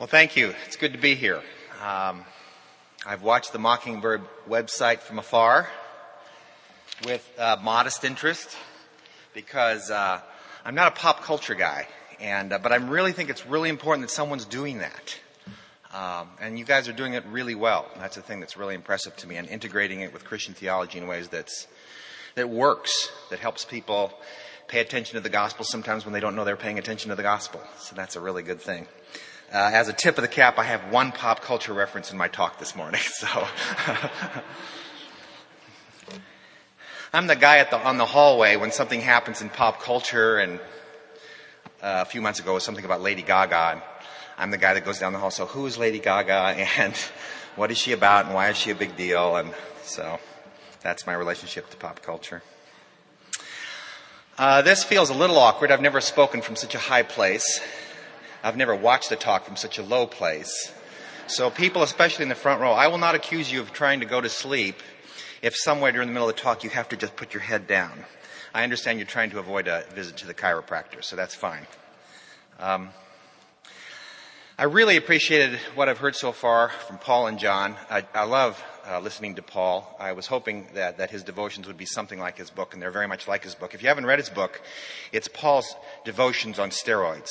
Well, thank you. It's good to be here. Um, I've watched the Mockingbird website from afar with uh, modest interest because uh, I'm not a pop culture guy, and uh, but I really think it's really important that someone's doing that. Um, and you guys are doing it really well. That's the thing that's really impressive to me, and integrating it with Christian theology in ways that's that works, that helps people pay attention to the gospel sometimes when they don't know they're paying attention to the gospel. So that's a really good thing. Uh, as a tip of the cap, I have one pop culture reference in my talk this morning. So I'm the guy the, on the hallway when something happens in pop culture, and uh, a few months ago it was something about Lady Gaga. I'm the guy that goes down the hall. So who is Lady Gaga, and what is she about, and why is she a big deal? And so that's my relationship to pop culture. Uh, this feels a little awkward. I've never spoken from such a high place. I've never watched a talk from such a low place. So, people, especially in the front row, I will not accuse you of trying to go to sleep if somewhere during the middle of the talk you have to just put your head down. I understand you're trying to avoid a visit to the chiropractor, so that's fine. Um, I really appreciated what I've heard so far from Paul and John. I, I love uh, listening to Paul. I was hoping that, that his devotions would be something like his book, and they're very much like his book. If you haven't read his book, it's Paul's devotions on steroids.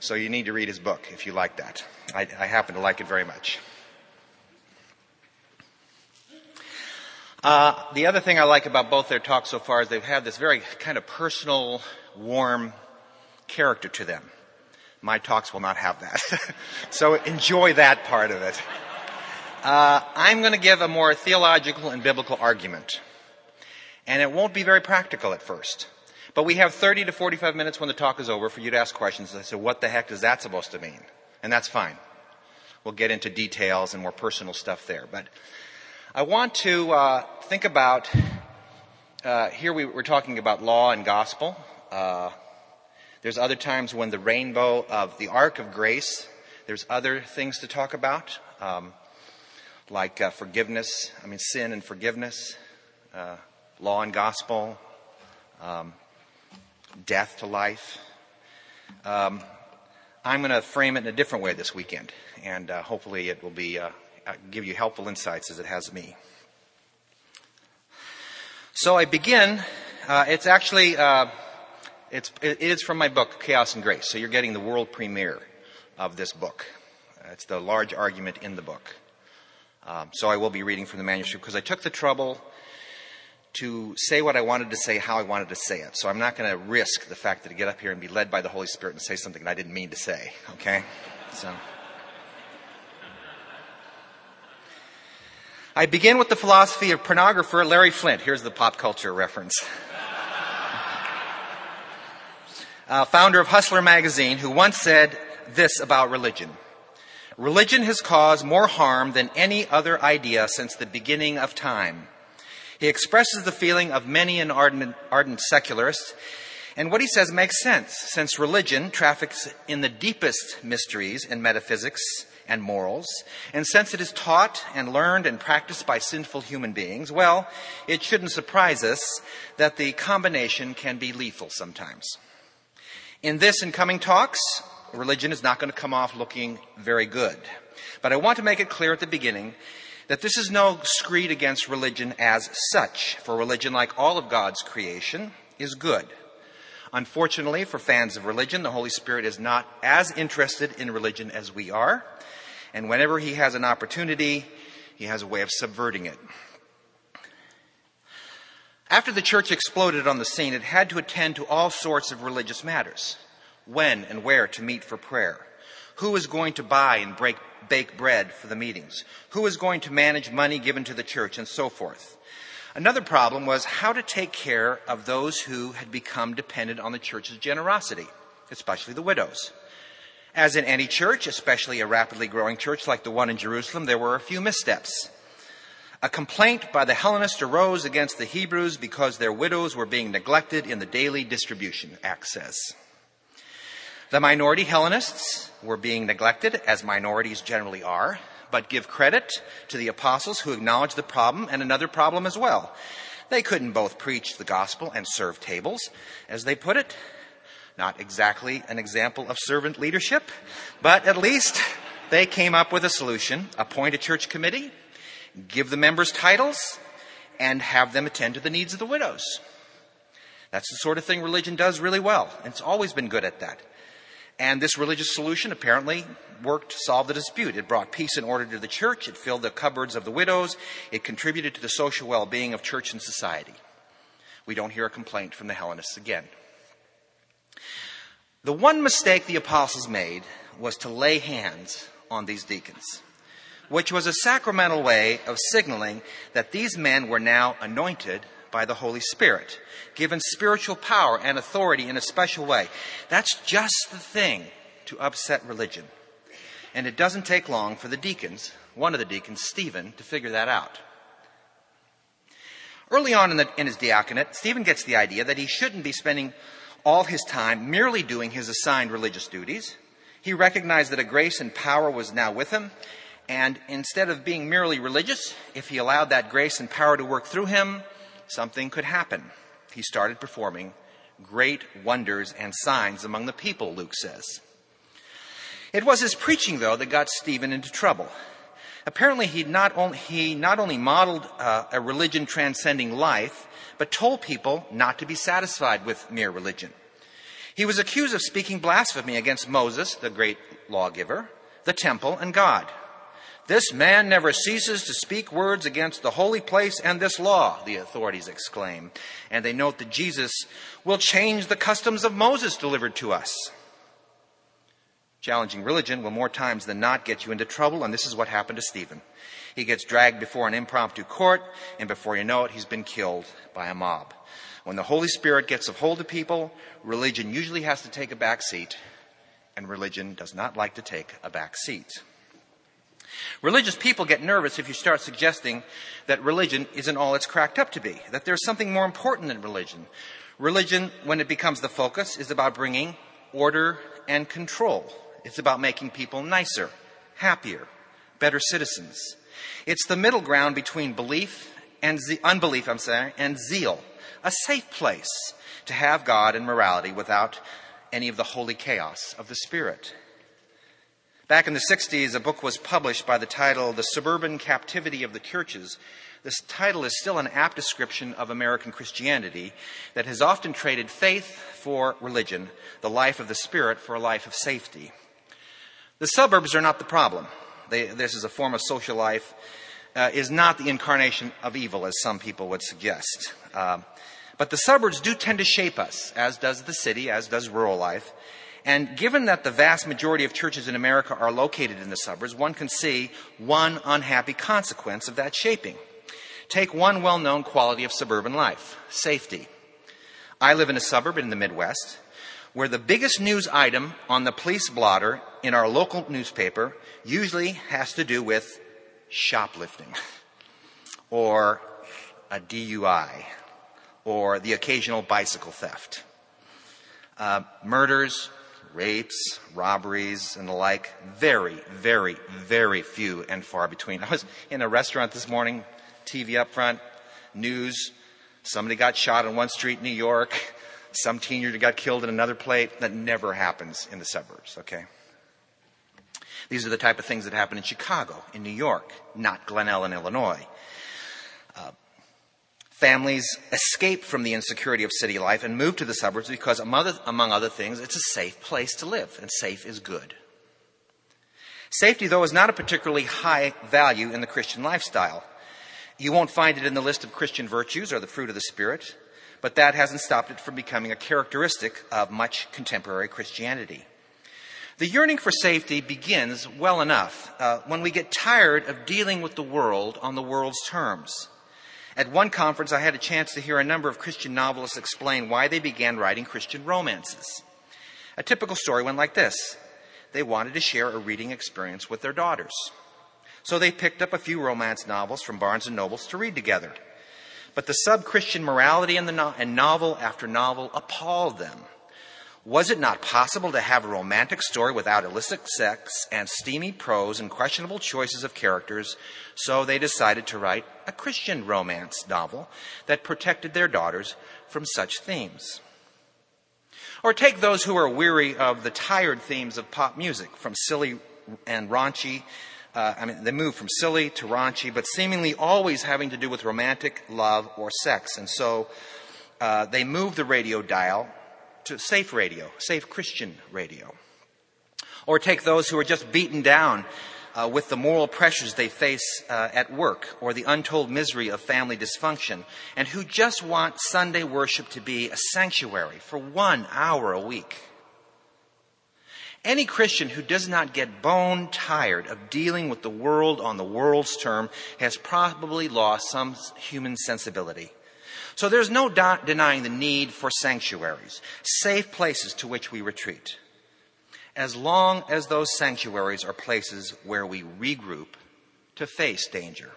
So you need to read his book if you like that. I, I happen to like it very much. Uh, the other thing I like about both their talks so far is they've had this very kind of personal, warm character to them. My talks will not have that. so enjoy that part of it. Uh, I'm going to give a more theological and biblical argument. And it won't be very practical at first. But we have 30 to 45 minutes when the talk is over for you to ask questions. I said, what the heck is that supposed to mean? And that's fine. We'll get into details and more personal stuff there. But I want to uh, think about, uh, here we, are talking about law and gospel. Uh, there's other times when the rainbow of the arc of grace, there's other things to talk about. Um, like uh, forgiveness, I mean, sin and forgiveness, uh, law and gospel, um, death to life. Um, I'm going to frame it in a different way this weekend, and uh, hopefully it will be uh, uh, give you helpful insights as it has me. So I begin. Uh, it's actually it's it is from my book Chaos and Grace. So you're getting the world premiere of this book. It's the large argument in the book. Um, so I will be reading from the manuscript because I took the trouble to say what I wanted to say, how I wanted to say it. So I'm not going to risk the fact that I get up here and be led by the Holy Spirit and say something I didn't mean to say. Okay? So. I begin with the philosophy of pornographer Larry Flynt. Here's the pop culture reference. Uh, founder of Hustler magazine, who once said this about religion. Religion has caused more harm than any other idea since the beginning of time. He expresses the feeling of many an ardent, ardent secularist, and what he says makes sense, since religion traffics in the deepest mysteries in metaphysics and morals, and since it is taught and learned and practiced by sinful human beings, well, it shouldn't surprise us that the combination can be lethal sometimes. In this and coming talks, religion is not going to come off looking very good. But I want to make it clear at the beginning that this is no screed against religion as such, for religion, like all of God's creation, is good. Unfortunately, for fans of religion, the Holy Spirit is not as interested in religion as we are, and whenever he has an opportunity, he has a way of subverting it. After the church exploded on the scene, it had to attend to all sorts of religious matters when and where to meet for prayer, who is going to buy and break, bake bread for the meetings, who is going to manage money given to the church, and so forth. Another problem was how to take care of those who had become dependent on the church's generosity, especially the widows. As in any church, especially a rapidly growing church like the one in Jerusalem, there were a few missteps. A complaint by the Hellenists arose against the Hebrews because their widows were being neglected in the daily distribution, Acts says. The minority Hellenists were being neglected, as minorities generally are, but give credit to the apostles who acknowledged the problem and another problem as well. They couldn't both preach the gospel and serve tables, as they put it. Not exactly an example of servant leadership, but at least they came up with a solution. Appoint a church committee, give the members titles, and have them attend to the needs of the widows. That's the sort of thing religion does really well. It's always been good at that. And this religious solution apparently worked to solve the dispute. It brought peace and order to the church. It filled the cupboards of the widows. It contributed to the social well-being of church and society. We don't hear a complaint from the Hellenists again. The one mistake the apostles made was to lay hands on these deacons, which was a sacramental way of signaling that these men were now anointed by the Holy Spirit, given spiritual power and authority in a special way. That's just the thing to upset religion. And it doesn't take long for the deacons, one of the deacons, Stephen, to figure that out. Early on in, the, in his diaconate, Stephen gets the idea that he shouldn't be spending all his time merely doing his assigned religious duties. He recognized that a grace and power was now with him, and instead of being merely religious, if he allowed that grace and power to work through him, something could happen. He started performing great wonders and signs among the people, Luke says. It was his preaching, though, that got Stephen into trouble. Apparently, he not only, he not only modeled uh, a religion transcending life, but told people not to be satisfied with mere religion. He was accused of speaking blasphemy against Moses, the great lawgiver, the temple, and God. This man never ceases to speak words against the holy place and this law, the authorities exclaim. And they note that Jesus will change the customs of Moses delivered to us. Challenging religion will more times than not get you into trouble, and this is what happened to Stephen. He gets dragged before an impromptu court, and before you know it, he's been killed by a mob. When the Holy Spirit gets a hold of people, religion usually has to take a back seat, and religion does not like to take a back seat. Religious people get nervous if you start suggesting that religion isn't all it's cracked up to be, that there's something more important than religion. Religion, when it becomes the focus, is about bringing order and control. It's about making people nicer, happier, better citizens. It's the middle ground between belief and ze- unbelief, I'm saying, and zeal. A safe place to have God and morality without any of the holy chaos of the Spirit. Back in the 60s, a book was published by the title The Suburban Captivity of the Churches. This title is still an apt description of American Christianity that has often traded faith for religion, the life of the Spirit for a life of safety. The suburbs are not the problem. They, this is a form of social life, uh, is not the incarnation of evil, as some people would suggest. Uh, but the suburbs do tend to shape us, as does the city, as does rural life. And given that the vast majority of churches in America are located in the suburbs, one can see one unhappy consequence of that shaping. Take one well known quality of suburban life safety. I live in a suburb in the Midwest where the biggest news item on the police blotter in our local newspaper usually has to do with shoplifting or a DUI or the occasional bicycle theft. Uh, murders, rapes, robberies, and the like. Very, very, very few and far between. I was in a restaurant this morning, TV up front, news. Somebody got shot on one street in New York. Some teenager got killed in another place. That never happens in the suburbs, okay? These are the type of things that happen in Chicago, in New York, not Glen Ellyn, Illinois. Uh, Families escape from the insecurity of city life and move to the suburbs because, among other things, it's a safe place to live, and safe is good. Safety, though, is not a particularly high value in the Christian lifestyle. You won't find it in the list of Christian virtues or the fruit of the Spirit, but that hasn't stopped it from becoming a characteristic of much contemporary Christianity. The yearning for safety begins well enough uh, when we get tired of dealing with the world on the world's terms. At one conference, I had a chance to hear a number of Christian novelists explain why they began writing Christian romances. A typical story went like this they wanted to share a reading experience with their daughters. So they picked up a few romance novels from Barnes and Nobles to read together. But the sub Christian morality in the no- and novel after novel appalled them. Was it not possible to have a romantic story without illicit sex and steamy prose and questionable choices of characters? So they decided to write a Christian romance novel that protected their daughters from such themes. Or take those who are weary of the tired themes of pop music, from silly and raunchy. Uh, I mean, they move from silly to raunchy, but seemingly always having to do with romantic love or sex. And so uh, they move the radio dial to safe radio, safe Christian radio. Or take those who are just beaten down uh, with the moral pressures they face uh, at work or the untold misery of family dysfunction, and who just want Sunday worship to be a sanctuary for one hour a week. Any Christian who does not get bone tired of dealing with the world on the world's term has probably lost some human sensibility. So there's no denying the need for sanctuaries, safe places to which we retreat as long as those sanctuaries are places where we regroup to face danger.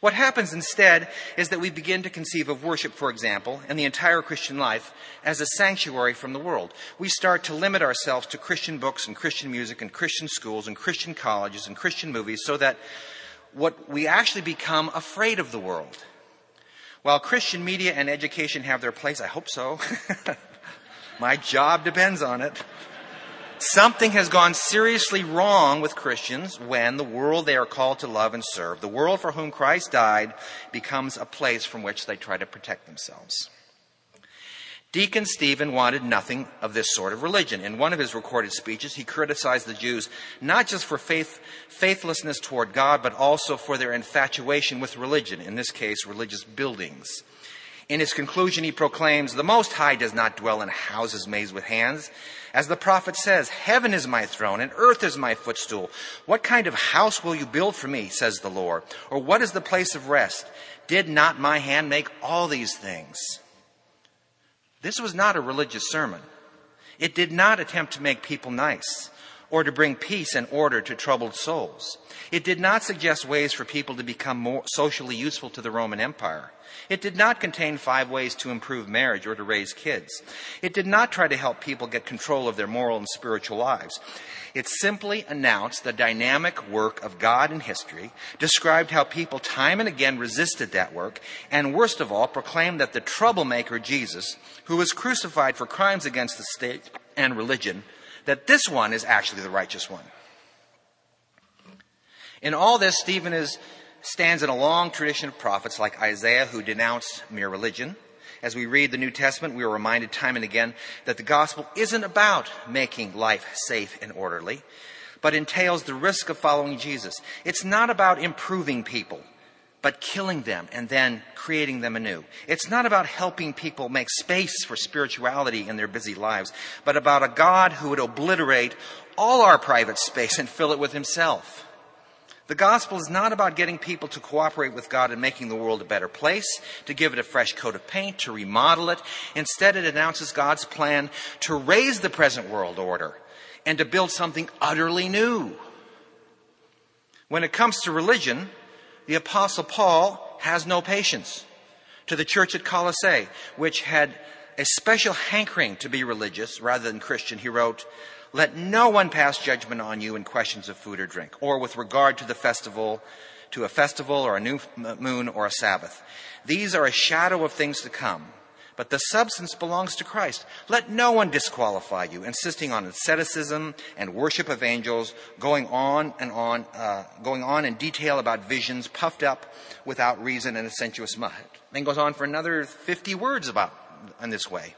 What happens instead is that we begin to conceive of worship, for example, and the entire Christian life as a sanctuary from the world. We start to limit ourselves to Christian books and Christian music and Christian schools and Christian colleges and Christian movies so that what we actually become afraid of the world. While Christian media and education have their place, I hope so. My job depends on it. Something has gone seriously wrong with Christians when the world they are called to love and serve, the world for whom Christ died, becomes a place from which they try to protect themselves. Deacon Stephen wanted nothing of this sort of religion. In one of his recorded speeches, he criticized the Jews not just for faith, faithlessness toward God, but also for their infatuation with religion, in this case, religious buildings. In his conclusion, he proclaims, The Most High does not dwell in houses made with hands. As the prophet says, Heaven is my throne and earth is my footstool. What kind of house will you build for me, says the Lord? Or what is the place of rest? Did not my hand make all these things? This was not a religious sermon. It did not attempt to make people nice or to bring peace and order to troubled souls. It did not suggest ways for people to become more socially useful to the Roman Empire. It did not contain five ways to improve marriage or to raise kids. It did not try to help people get control of their moral and spiritual lives. It simply announced the dynamic work of God in history, described how people time and again resisted that work, and worst of all, proclaimed that the troublemaker Jesus, who was crucified for crimes against the state and religion, that this one is actually the righteous one. In all this, Stephen is stands in a long tradition of prophets like Isaiah who denounced mere religion. As we read the New Testament, we are reminded time and again that the gospel isn't about making life safe and orderly, but entails the risk of following Jesus. It's not about improving people, but killing them and then creating them anew. It's not about helping people make space for spirituality in their busy lives, but about a God who would obliterate all our private space and fill it with himself. The gospel is not about getting people to cooperate with God and making the world a better place, to give it a fresh coat of paint, to remodel it. Instead, it announces God's plan to raze the present world order and to build something utterly new. When it comes to religion, the apostle Paul has no patience. To the church at Colossae, which had a special hankering to be religious rather than Christian, he wrote, let no one pass judgment on you in questions of food or drink, or with regard to the festival, to a festival or a new moon or a Sabbath. These are a shadow of things to come, but the substance belongs to Christ. Let no one disqualify you, insisting on asceticism and worship of angels, going on and on, uh, going on in detail about visions, puffed up without reason and a sensuous mind. Then goes on for another 50 words about in this way.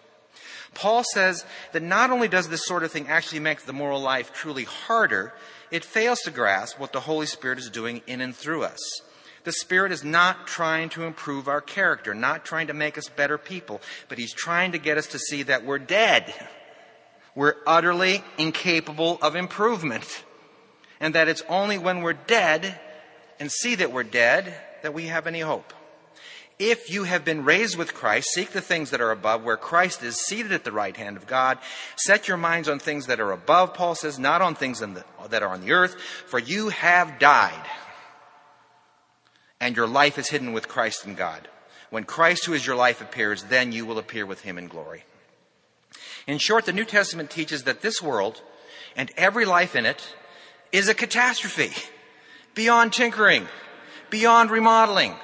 Paul says that not only does this sort of thing actually make the moral life truly harder, it fails to grasp what the Holy Spirit is doing in and through us. The Spirit is not trying to improve our character, not trying to make us better people, but He's trying to get us to see that we're dead. We're utterly incapable of improvement. And that it's only when we're dead and see that we're dead that we have any hope. If you have been raised with Christ, seek the things that are above, where Christ is seated at the right hand of God. Set your minds on things that are above, Paul says, not on things the, that are on the earth, for you have died, and your life is hidden with Christ in God. When Christ, who is your life, appears, then you will appear with him in glory. In short, the New Testament teaches that this world and every life in it is a catastrophe beyond tinkering, beyond remodeling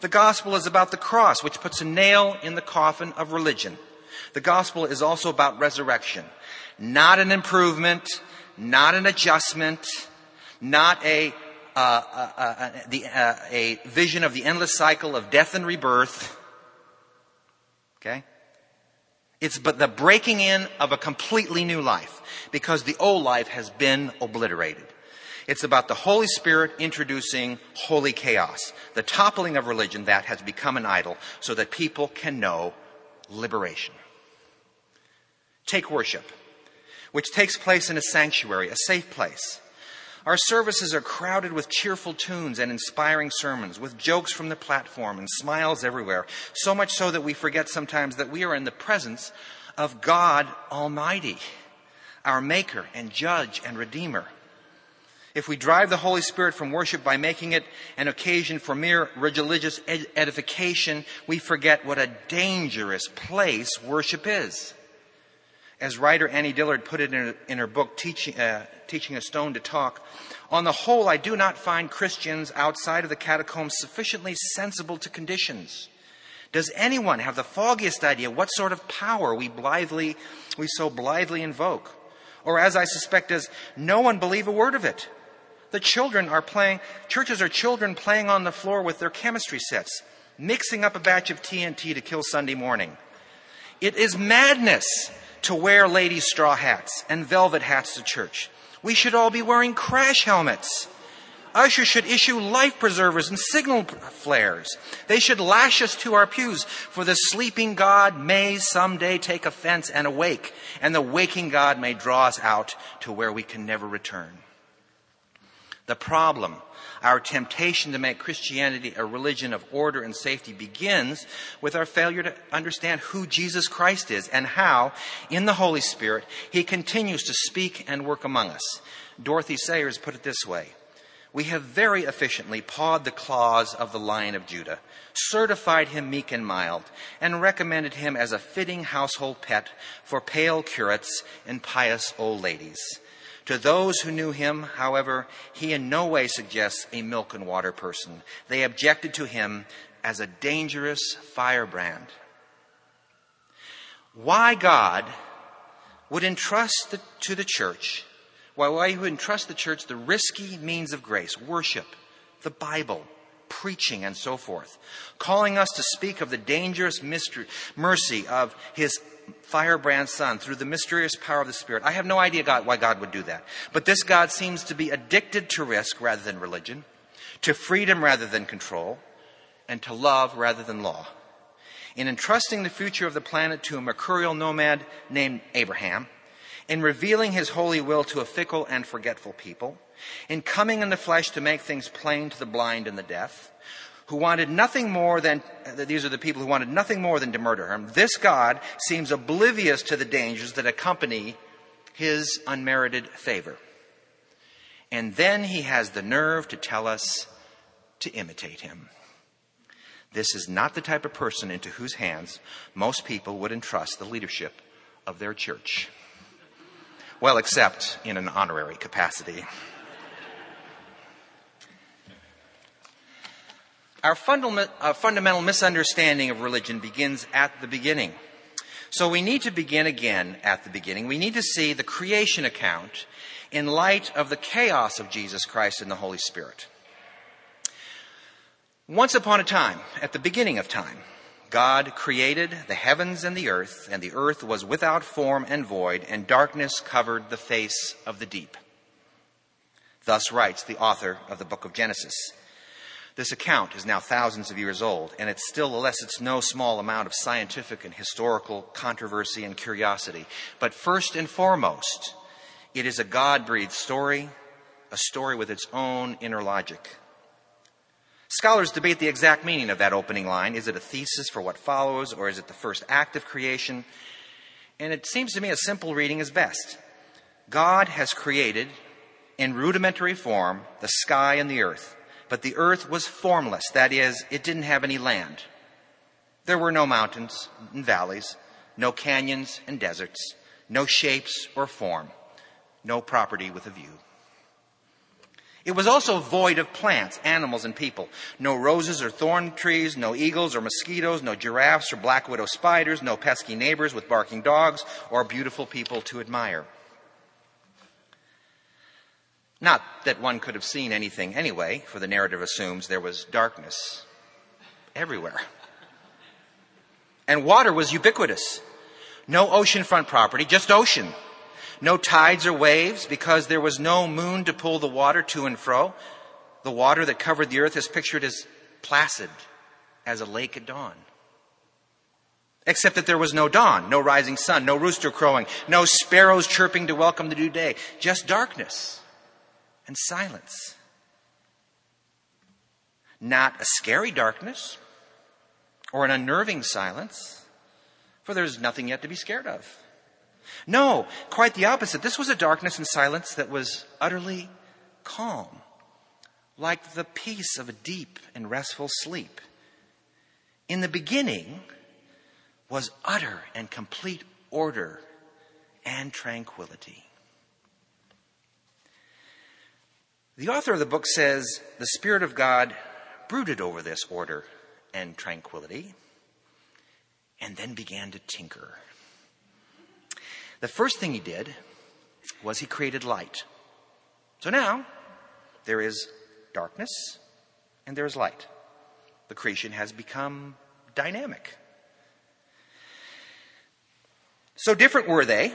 the gospel is about the cross, which puts a nail in the coffin of religion. The gospel is also about resurrection. Not an improvement, not an adjustment, not a, uh, uh, uh, the, uh, a vision of the endless cycle of death and rebirth. Okay? It's but the breaking in of a completely new life because the old life has been obliterated. It's about the Holy Spirit introducing holy chaos, the toppling of religion that has become an idol so that people can know liberation. Take worship, which takes place in a sanctuary, a safe place. Our services are crowded with cheerful tunes and inspiring sermons, with jokes from the platform and smiles everywhere, so much so that we forget sometimes that we are in the presence of God Almighty, our Maker and Judge and Redeemer. If we drive the Holy Spirit from worship by making it an occasion for mere religious edification, we forget what a dangerous place worship is. As writer Annie Dillard put it in her, book, Teaching, uh, Teaching a Stone to Talk, on the whole, I do not find Christians outside of the catacombs sufficiently sensible to conditions. Does anyone have the foggiest idea what sort of power we blithely, we so blithely invoke? Or as I suspect, does no one believe a word of it? The children are playing, churches are children playing on the floor with their chemistry sets, mixing up a batch of TNT to kill Sunday morning. It is madness to wear ladies' straw hats and velvet hats to church. We should all be wearing crash helmets. Ushers should issue life preservers and signal flares. They should lash us to our pews, for the sleeping God may someday take offense and awake, and the waking God may draw us out to where we can never return. The problem our temptation to make Christianity a religion of order and safety begins with our failure to understand who Jesus Christ is and how, in the Holy Spirit, He continues to speak and work among us. Dorothy Sayers put it this way. We have very efficiently pawed the claws of the Lion of Judah, certified him meek and mild, and recommended him as a fitting household pet for pale curates and pious old ladies. To those who knew him, however, he in no way suggests a milk and water person. They objected to him as a dangerous firebrand. Why God would entrust the, to the church, why he would entrust the church the risky means of grace, worship, the Bible, preaching, and so forth, calling us to speak of the dangerous mystery, mercy of his firebrand son through the mysterious power of the Spirit. I have no idea God, why God would do that. But this God seems to be addicted to risk rather than religion, to freedom rather than control, and to love rather than law. In entrusting the future of the planet to a mercurial nomad named Abraham, in revealing his holy will to a fickle and forgetful people, in coming in the flesh to make things plain to the blind and the deaf, who wanted nothing more than, uh, these are the people who wanted nothing more than to murder him. This God seems oblivious to the dangers that accompany his unmerited favor. And then he has the nerve to tell us to imitate him. This is not the type of person into whose hands most people would entrust the leadership of their church. Well, except in an honorary capacity. Our uh, fundamental misunderstanding of religion begins at the beginning. So we need to begin again at the beginning. We need to see the creation account in light of the chaos of Jesus Christ and the Holy Spirit. Once upon a time, at the beginning of time, God created the heavens and the earth, and the earth was without form and void, and darkness covered the face of the deep. Thus writes the author of the book of Genesis. This account is now thousands of years old, and it still elicits no small amount of scientific and historical controversy and curiosity. But first and foremost, it is a God breathed story, a story with its own inner logic. Scholars debate the exact meaning of that opening line. Is it a thesis for what follows, or is it the first act of creation? And it seems to me a simple reading is best. God has created, in rudimentary form, the sky and the earth. But the earth was formless. That is, it didn't have any land. There were no mountains and valleys, no canyons and deserts, no shapes or form, no property with a view. It was also void of plants, animals, and people. No roses or thorn trees, no eagles or mosquitoes, no giraffes or black widow spiders, no pesky neighbors with barking dogs, or beautiful people to admire. Not that one could have seen anything anyway, for the narrative assumes there was darkness everywhere. And water was ubiquitous. No oceanfront property, just ocean. No tides or waves because there was no moon to pull the water to and fro. The water that covered the earth is pictured as placid as a lake at dawn. Except that there was no dawn, no rising sun, no rooster crowing, no sparrows chirping to welcome the new day, just darkness and silence. Not a scary darkness or an unnerving silence, for there's nothing yet to be scared of. No, quite the opposite. This was a darkness and silence that was utterly calm, like the peace of a deep and restful sleep. In the beginning was utter and complete order and tranquility. The author of the book says the Spirit of God brooded over this order and tranquility and then began to tinker. The first thing he did was he created light. So now there is darkness and there is light. The creation has become dynamic. So different were they.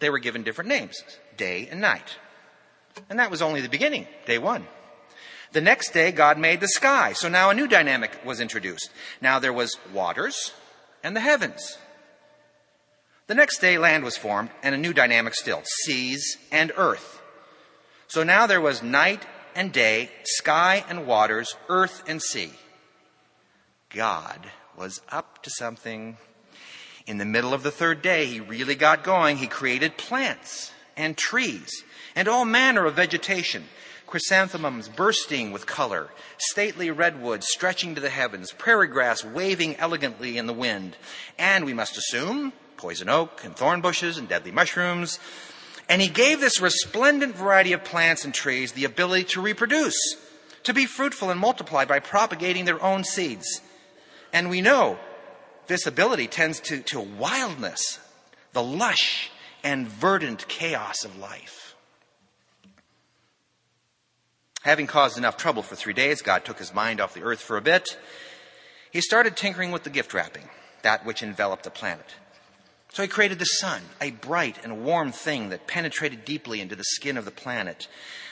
They were given different names day and night. And that was only the beginning, day one. The next day, God made the sky. So now a new dynamic was introduced. Now there was waters and the heavens. The next day, land was formed and a new dynamic still seas and earth. So now there was night and day, sky and waters, earth and sea. God was up to something. In the middle of the third day, he really got going. He created plants and trees and all manner of vegetation chrysanthemums bursting with color, stately redwoods stretching to the heavens, prairie grass waving elegantly in the wind, and we must assume poison oak and thorn bushes and deadly mushrooms. And he gave this resplendent variety of plants and trees the ability to reproduce, to be fruitful and multiply by propagating their own seeds. And we know this ability tends to, to wildness, the lush and verdant chaos of life. Having caused enough trouble for three days, God took his mind off the earth for a bit. He started tinkering with the gift wrapping, that which enveloped the planet. So he created the sun, a bright and warm thing that penetrated deeply into the skin of the planet.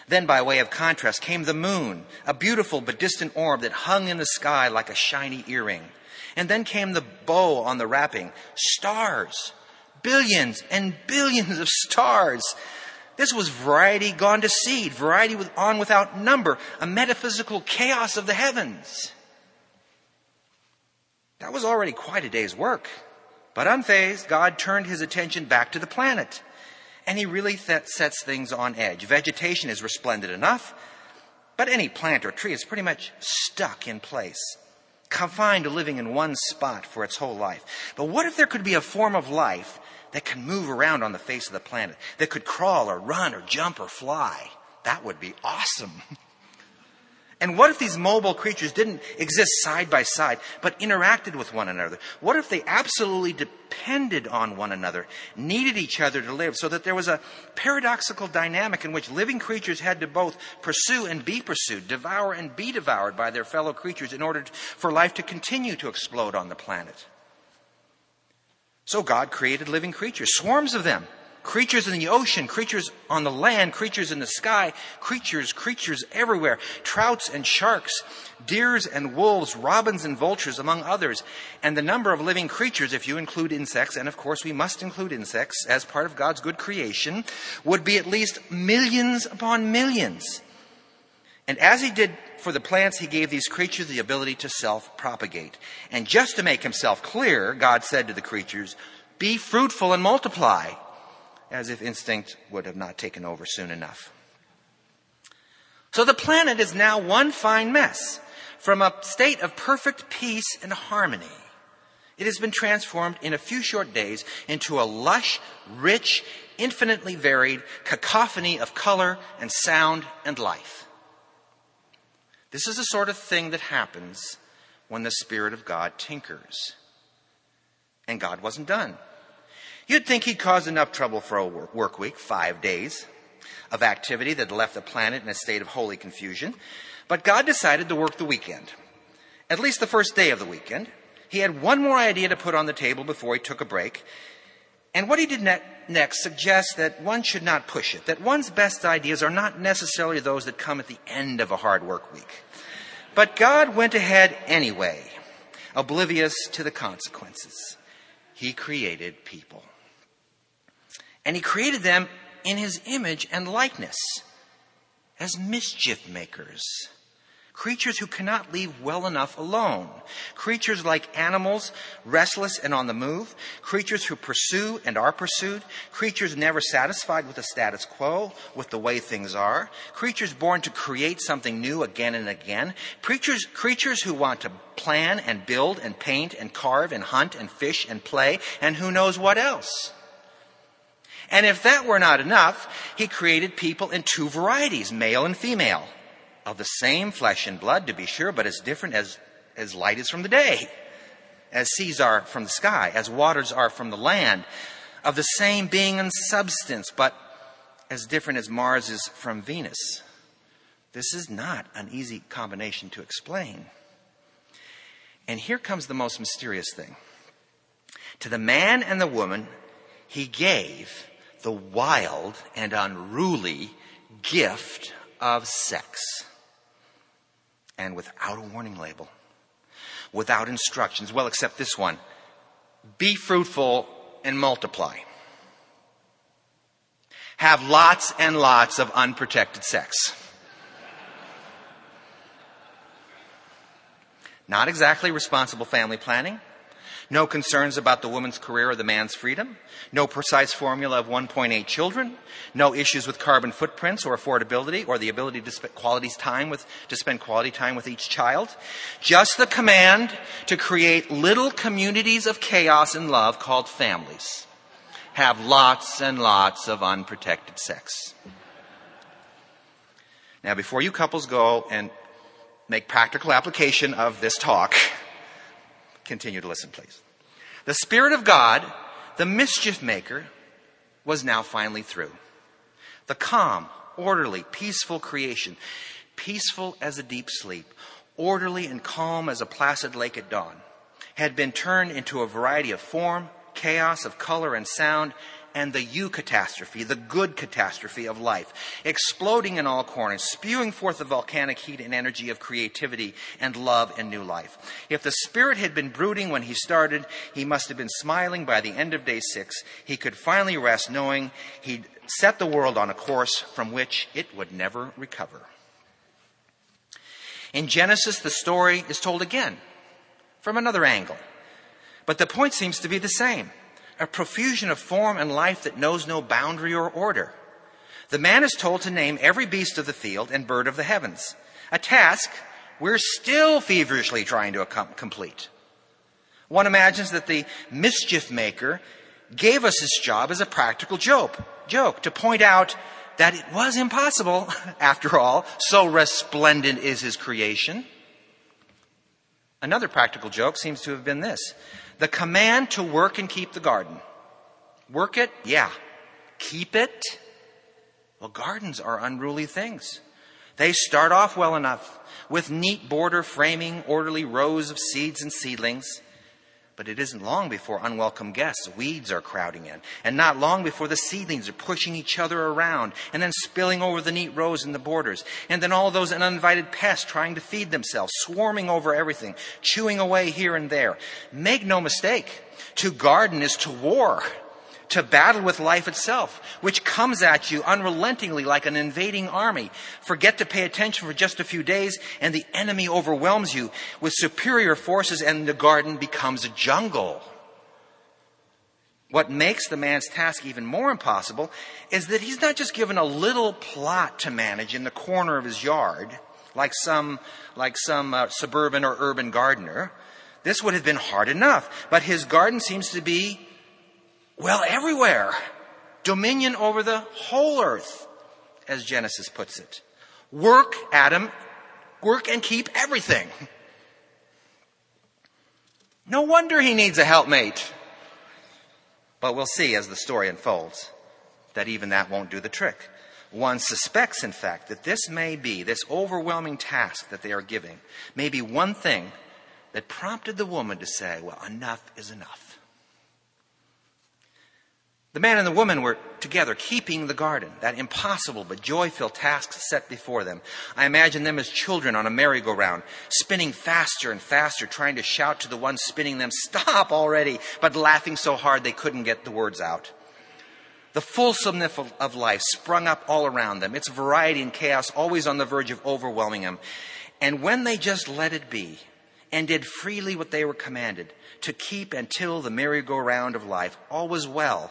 Then, by way of contrast, came the moon, a beautiful but distant orb that hung in the sky like a shiny earring. And then came the bow on the wrapping, stars, billions and billions of stars this was variety gone to seed, variety on without number, a metaphysical chaos of the heavens. That was already quite a day's work. But unfazed, God turned his attention back to the planet. And he really th- sets things on edge. Vegetation is resplendent enough, but any plant or tree is pretty much stuck in place, confined to living in one spot for its whole life. But what if there could be a form of life that can move around on the face of the planet, that could crawl or run or jump or fly. That would be awesome. And what if these mobile creatures didn't exist side by side, but interacted with one another? What if they absolutely depended on one another, needed each other to live, so that there was a paradoxical dynamic in which living creatures had to both pursue and be pursued, devour and be devoured by their fellow creatures in order for life to continue to explode on the planet? So God created living creatures, swarms of them. Creatures in the ocean, creatures on the land, creatures in the sky, creatures, creatures everywhere. Trouts and sharks, deers and wolves, robins and vultures, among others. And the number of living creatures, if you include insects, and of course we must include insects as part of God's good creation, would be at least millions upon millions. And as he did for the plants, he gave these creatures the ability to self propagate. And just to make himself clear, God said to the creatures, Be fruitful and multiply, as if instinct would have not taken over soon enough. So the planet is now one fine mess. From a state of perfect peace and harmony, it has been transformed in a few short days into a lush, rich, infinitely varied cacophony of color and sound and life. This is the sort of thing that happens when the Spirit of God tinkers. And God wasn't done. You'd think he'd caused enough trouble for a work week, five days of activity that left the planet in a state of holy confusion. But God decided to work the weekend, at least the first day of the weekend. He had one more idea to put on the table before he took a break. And what he did ne- next suggests that one should not push it, that one's best ideas are not necessarily those that come at the end of a hard work week. But God went ahead anyway, oblivious to the consequences. He created people. And he created them in his image and likeness as mischief makers creatures who cannot leave well enough alone, creatures like animals, restless and on the move, creatures who pursue and are pursued, creatures never satisfied with the status quo, with the way things are, creatures born to create something new again and again, creatures, creatures who want to plan and build and paint and carve and hunt and fish and play and who knows what else. And if that were not enough, he created people in two varieties, male and female of the same flesh and blood, to be sure, but as different as, as light is from the day, as seas are from the sky, as waters are from the land, of the same being and substance, but as different as Mars is from Venus. This is not an easy combination to explain. And here comes the most mysterious thing. To the man and the woman, he gave the wild and unruly gift of sex and without a warning label, without instructions. Well, except this one be fruitful and multiply. Have lots and lots of unprotected sex. Not exactly responsible family planning. No concerns about the woman's career or the man's freedom. No precise formula of 1.8 children. No issues with carbon footprints or affordability or the ability to spend quality time with, to spend quality time with each child. Just the command to create little communities of chaos and love called families. Have lots and lots of unprotected sex. Now, before you couples go and make practical application of this talk, Continue to listen, please. The Spirit of God, the mischief maker, was now finally through. The calm, orderly, peaceful creation, peaceful as a deep sleep, orderly and calm as a placid lake at dawn, had been turned into a variety of form, chaos of color and sound, and the eucatastrophe, the good catastrophe of life, exploding in all corners, spewing forth the volcanic heat and energy of creativity and love and new life. If the Spirit had been brooding when he started, he must have been smiling by the end of day six. He could finally rest knowing he'd set the world on a course from which it would never recover. In Genesis, the story is told again from another angle. But the point seems to be the same a profusion of form and life that knows no boundary or order. The man is told to name every beast of the field and bird of the heavens, a task we're still feverishly trying to complete. One imagines that the mischief maker gave us this job as a practical joke, joke to point out that it was impossible, after all, so resplendent is his creation. Another practical joke seems to have been this the command to work and keep the garden. Work it? Yeah. Keep it? Well, gardens are unruly things. They start off well enough with neat border framing, orderly rows of seeds and seedlings. But it isn't long before unwelcome guests, weeds are crowding in, and not long before the seedlings are pushing each other around and then spilling over the neat rows in the borders. And then all those uninvited pests trying to feed themselves, swarming over everything, chewing away here and there. Make no mistake, to garden is to war to battle with life itself, which comes at you unrelentingly like an invading army. Forget to pay attention for just a few days, and the enemy overwhelms you with superior forces, and the garden becomes a jungle. What makes the man's task even more impossible is that he's not just given a little plot to manage in the corner of his yard, like some, like some uh, suburban or urban gardener. This would have been hard enough, but his garden seems to be well, everywhere. dominion over the whole earth, as Genesis puts it. Work, Adam, work and keep everything. No wonder he needs a helpmate. But we'll see as the story unfolds that even that won't do the trick. One suspects, in fact, that this may be, this overwhelming task that they are giving, may be one thing that prompted the woman to say, Well, enough is enough. The man and the woman were together keeping the garden, that impossible but joy filled task set before them. I imagine them as children on a merry-go-round, spinning faster and faster, trying to shout to the one spinning them, Stop already, but laughing so hard they couldn't get the words out. The fulsomeness of life sprung up all around them, its variety and chaos always on the verge of overwhelming them. And when they just let it be and did freely what they were commanded, to keep until the merry-go-round of life, all was well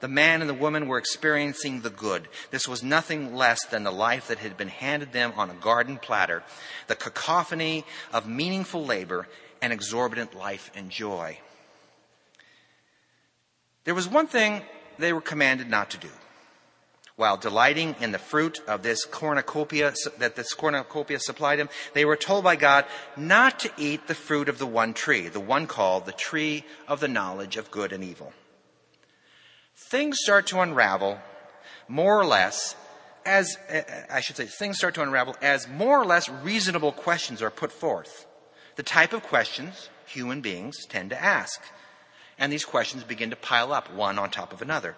the man and the woman were experiencing the good. This was nothing less than the life that had been handed them on a garden platter, the cacophony of meaningful labor and exorbitant life and joy. There was one thing they were commanded not to do. While delighting in the fruit of this cornucopia that this cornucopia supplied them, they were told by God not to eat the fruit of the one tree, the one called the tree of the knowledge of good and evil things start to unravel more or less as, eh, I should say, things start to unravel as more or less reasonable questions are put forth. The type of questions human beings tend to ask. And these questions begin to pile up one on top of another.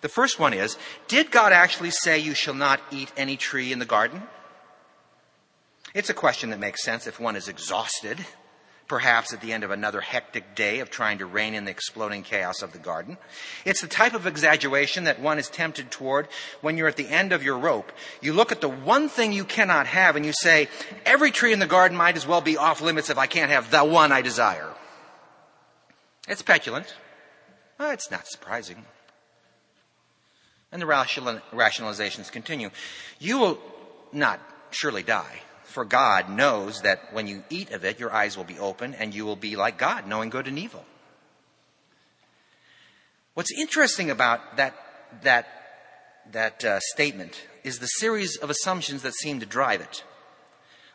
The first one is Did God actually say you shall not eat any tree in the garden? It's a question that makes sense if one is exhausted perhaps at the end of another hectic day of trying to rein in the exploding chaos of the garden. It's the type of exaggeration that one is tempted toward when you're at the end of your rope. You look at the one thing you cannot have and you say, every tree in the garden might as well be off limits if I can't have the one I desire. It's petulant. Well, it's not surprising. And the rationalizations continue. You will not surely die. For God knows that when you eat of it, your eyes will be open and you will be like God, knowing good and evil. What's interesting about that, that, that uh, statement is the series of assumptions that seem to drive it.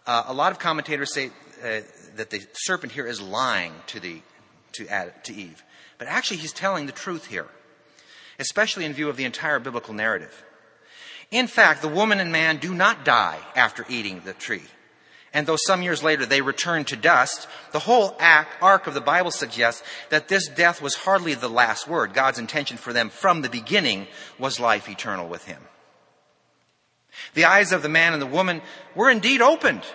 Uh, a lot of commentators say uh, that the serpent here is lying to, the, to, to Eve. But actually, he's telling the truth here, especially in view of the entire biblical narrative. In fact, the woman and man do not die after eating the tree. And though some years later they return to dust, the whole arc of the Bible suggests that this death was hardly the last word. God's intention for them from the beginning was life eternal with Him. The eyes of the man and the woman were indeed opened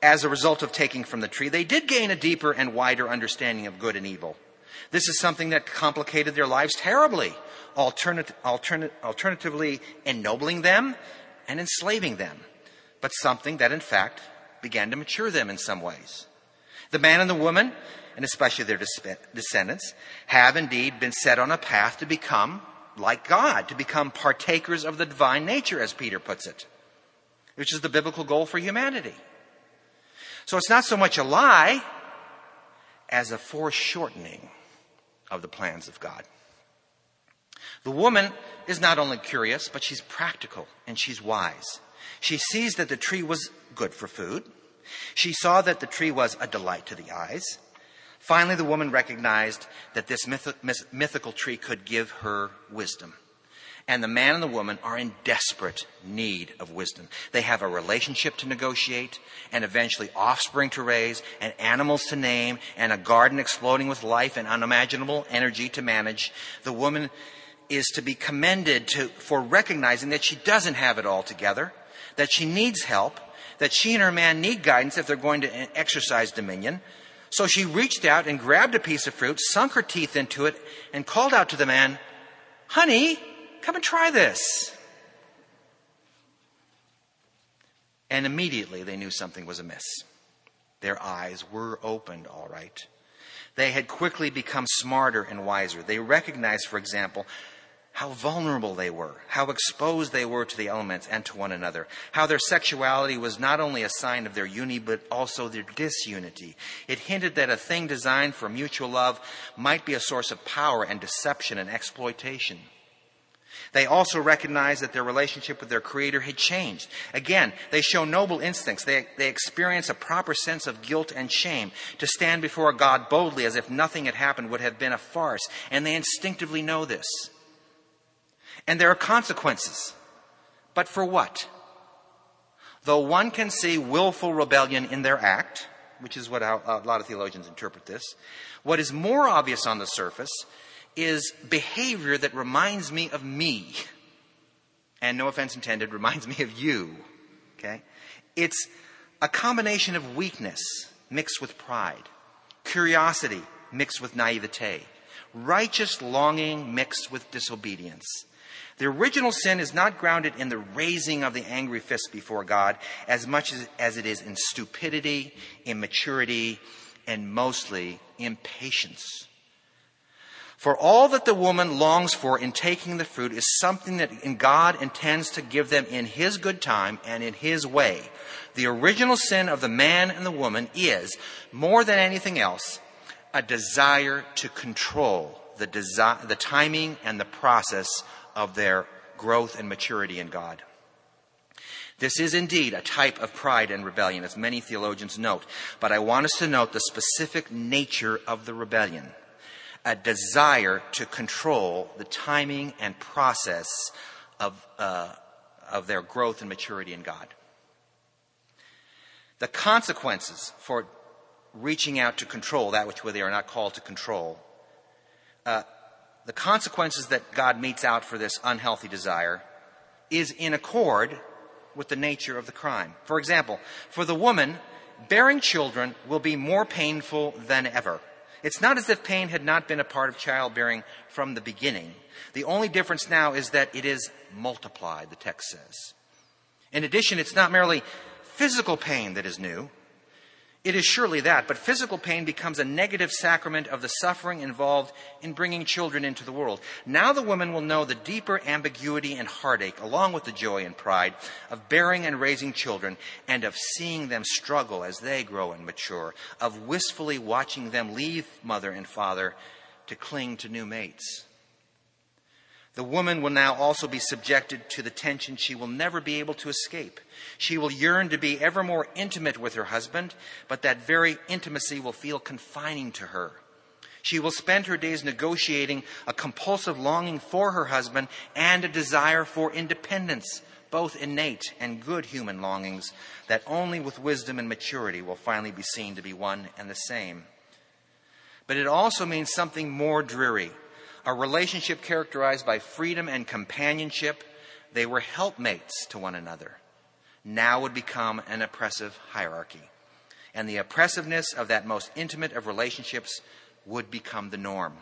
as a result of taking from the tree. They did gain a deeper and wider understanding of good and evil. This is something that complicated their lives terribly alternat- alternat- alternatively ennobling them and enslaving them, but something that in fact began to mature them in some ways. The man and the woman, and especially their descendants, have indeed been set on a path to become like God, to become partakers of the divine nature, as Peter puts it, which is the biblical goal for humanity. So it's not so much a lie as a foreshortening of the plans of God. The woman is not only curious, but she's practical and she's wise. She sees that the tree was good for food. She saw that the tree was a delight to the eyes. Finally, the woman recognized that this myth- mythical tree could give her wisdom. And the man and the woman are in desperate need of wisdom. They have a relationship to negotiate, and eventually offspring to raise, and animals to name, and a garden exploding with life and unimaginable energy to manage. The woman is to be commended to, for recognizing that she doesn't have it all together, that she needs help, that she and her man need guidance if they're going to exercise dominion. So she reached out and grabbed a piece of fruit, sunk her teeth into it, and called out to the man, Honey, come and try this. And immediately they knew something was amiss. Their eyes were opened, all right. They had quickly become smarter and wiser. They recognized, for example, how vulnerable they were, how exposed they were to the elements and to one another, how their sexuality was not only a sign of their unity, but also their disunity. It hinted that a thing designed for mutual love might be a source of power and deception and exploitation. They also recognize that their relationship with their Creator had changed. Again, they show noble instincts. They, they experience a proper sense of guilt and shame. To stand before God boldly as if nothing had happened would have been a farce, and they instinctively know this. And there are consequences. But for what? Though one can see willful rebellion in their act, which is what uh, a lot of theologians interpret this, what is more obvious on the surface is behavior that reminds me of me. And no offense intended, reminds me of you. Okay? It's a combination of weakness mixed with pride, curiosity mixed with naivete, righteous longing mixed with disobedience. The original sin is not grounded in the raising of the angry fist before God as much as, as it is in stupidity, immaturity, and mostly impatience. For all that the woman longs for in taking the fruit is something that God intends to give them in His good time and in His way. The original sin of the man and the woman is, more than anything else, a desire to control the, desi- the timing and the process of their growth and maturity in God. This is indeed a type of pride and rebellion, as many theologians note, but I want us to note the specific nature of the rebellion a desire to control the timing and process of, uh, of their growth and maturity in God. The consequences for reaching out to control that which they are not called to control, uh, the consequences that God metes out for this unhealthy desire is in accord with the nature of the crime. For example, for the woman, bearing children will be more painful than ever. It's not as if pain had not been a part of childbearing from the beginning. The only difference now is that it is multiplied, the text says. In addition, it's not merely physical pain that is new. It is surely that, but physical pain becomes a negative sacrament of the suffering involved in bringing children into the world. Now the woman will know the deeper ambiguity and heartache, along with the joy and pride of bearing and raising children, and of seeing them struggle as they grow and mature, of wistfully watching them leave mother and father to cling to new mates. The woman will now also be subjected to the tension she will never be able to escape. She will yearn to be ever more intimate with her husband, but that very intimacy will feel confining to her. She will spend her days negotiating a compulsive longing for her husband and a desire for independence, both innate and good human longings that only with wisdom and maturity will finally be seen to be one and the same. But it also means something more dreary a relationship characterized by freedom and companionship. They were helpmates to one another. Now would become an oppressive hierarchy. And the oppressiveness of that most intimate of relationships would become the norm.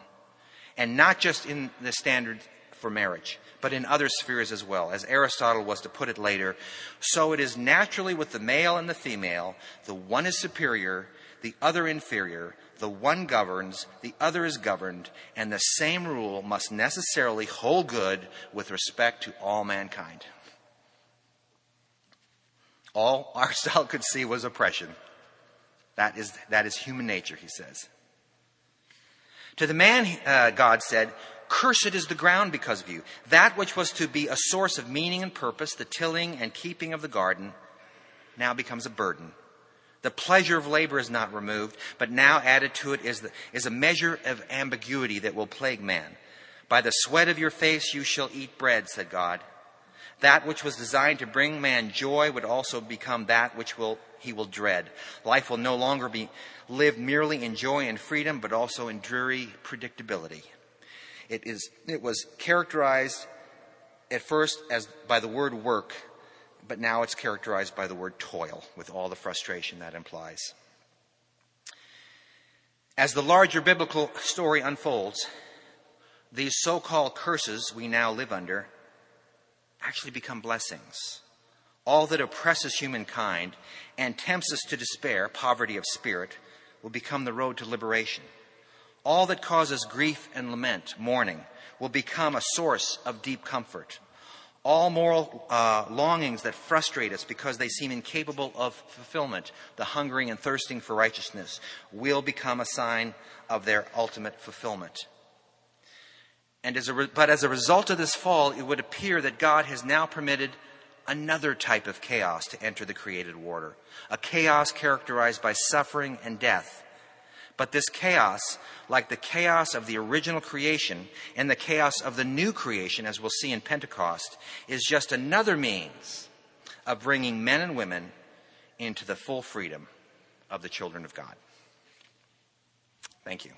And not just in the standard for marriage, but in other spheres as well. As Aristotle was to put it later, so it is naturally with the male and the female, the one is superior, the other inferior, the one governs, the other is governed, and the same rule must necessarily hold good with respect to all mankind. All Aristotle could see was oppression. That is, that is human nature, he says. To the man, uh, God said, Cursed is the ground because of you. That which was to be a source of meaning and purpose, the tilling and keeping of the garden, now becomes a burden. The pleasure of labor is not removed, but now added to it is, the, is a measure of ambiguity that will plague man. By the sweat of your face you shall eat bread, said God. That which was designed to bring man joy would also become that which will, he will dread. Life will no longer be lived merely in joy and freedom, but also in dreary predictability. It, is, it was characterized at first as by the word work, but now it's characterized by the word toil, with all the frustration that implies. As the larger biblical story unfolds, these so called curses we now live under actually become blessings. All that oppresses humankind and tempts us to despair, poverty of spirit, will become the road to liberation. All that causes grief and lament, mourning, will become a source of deep comfort. All moral uh, longings that frustrate us because they seem incapable of fulfillment, the hungering and thirsting for righteousness, will become a sign of their ultimate fulfillment. And as re- but as a result of this fall, it would appear that God has now permitted another type of chaos to enter the created order, a chaos characterized by suffering and death. But this chaos, like the chaos of the original creation and the chaos of the new creation, as we'll see in Pentecost, is just another means of bringing men and women into the full freedom of the children of God. Thank you.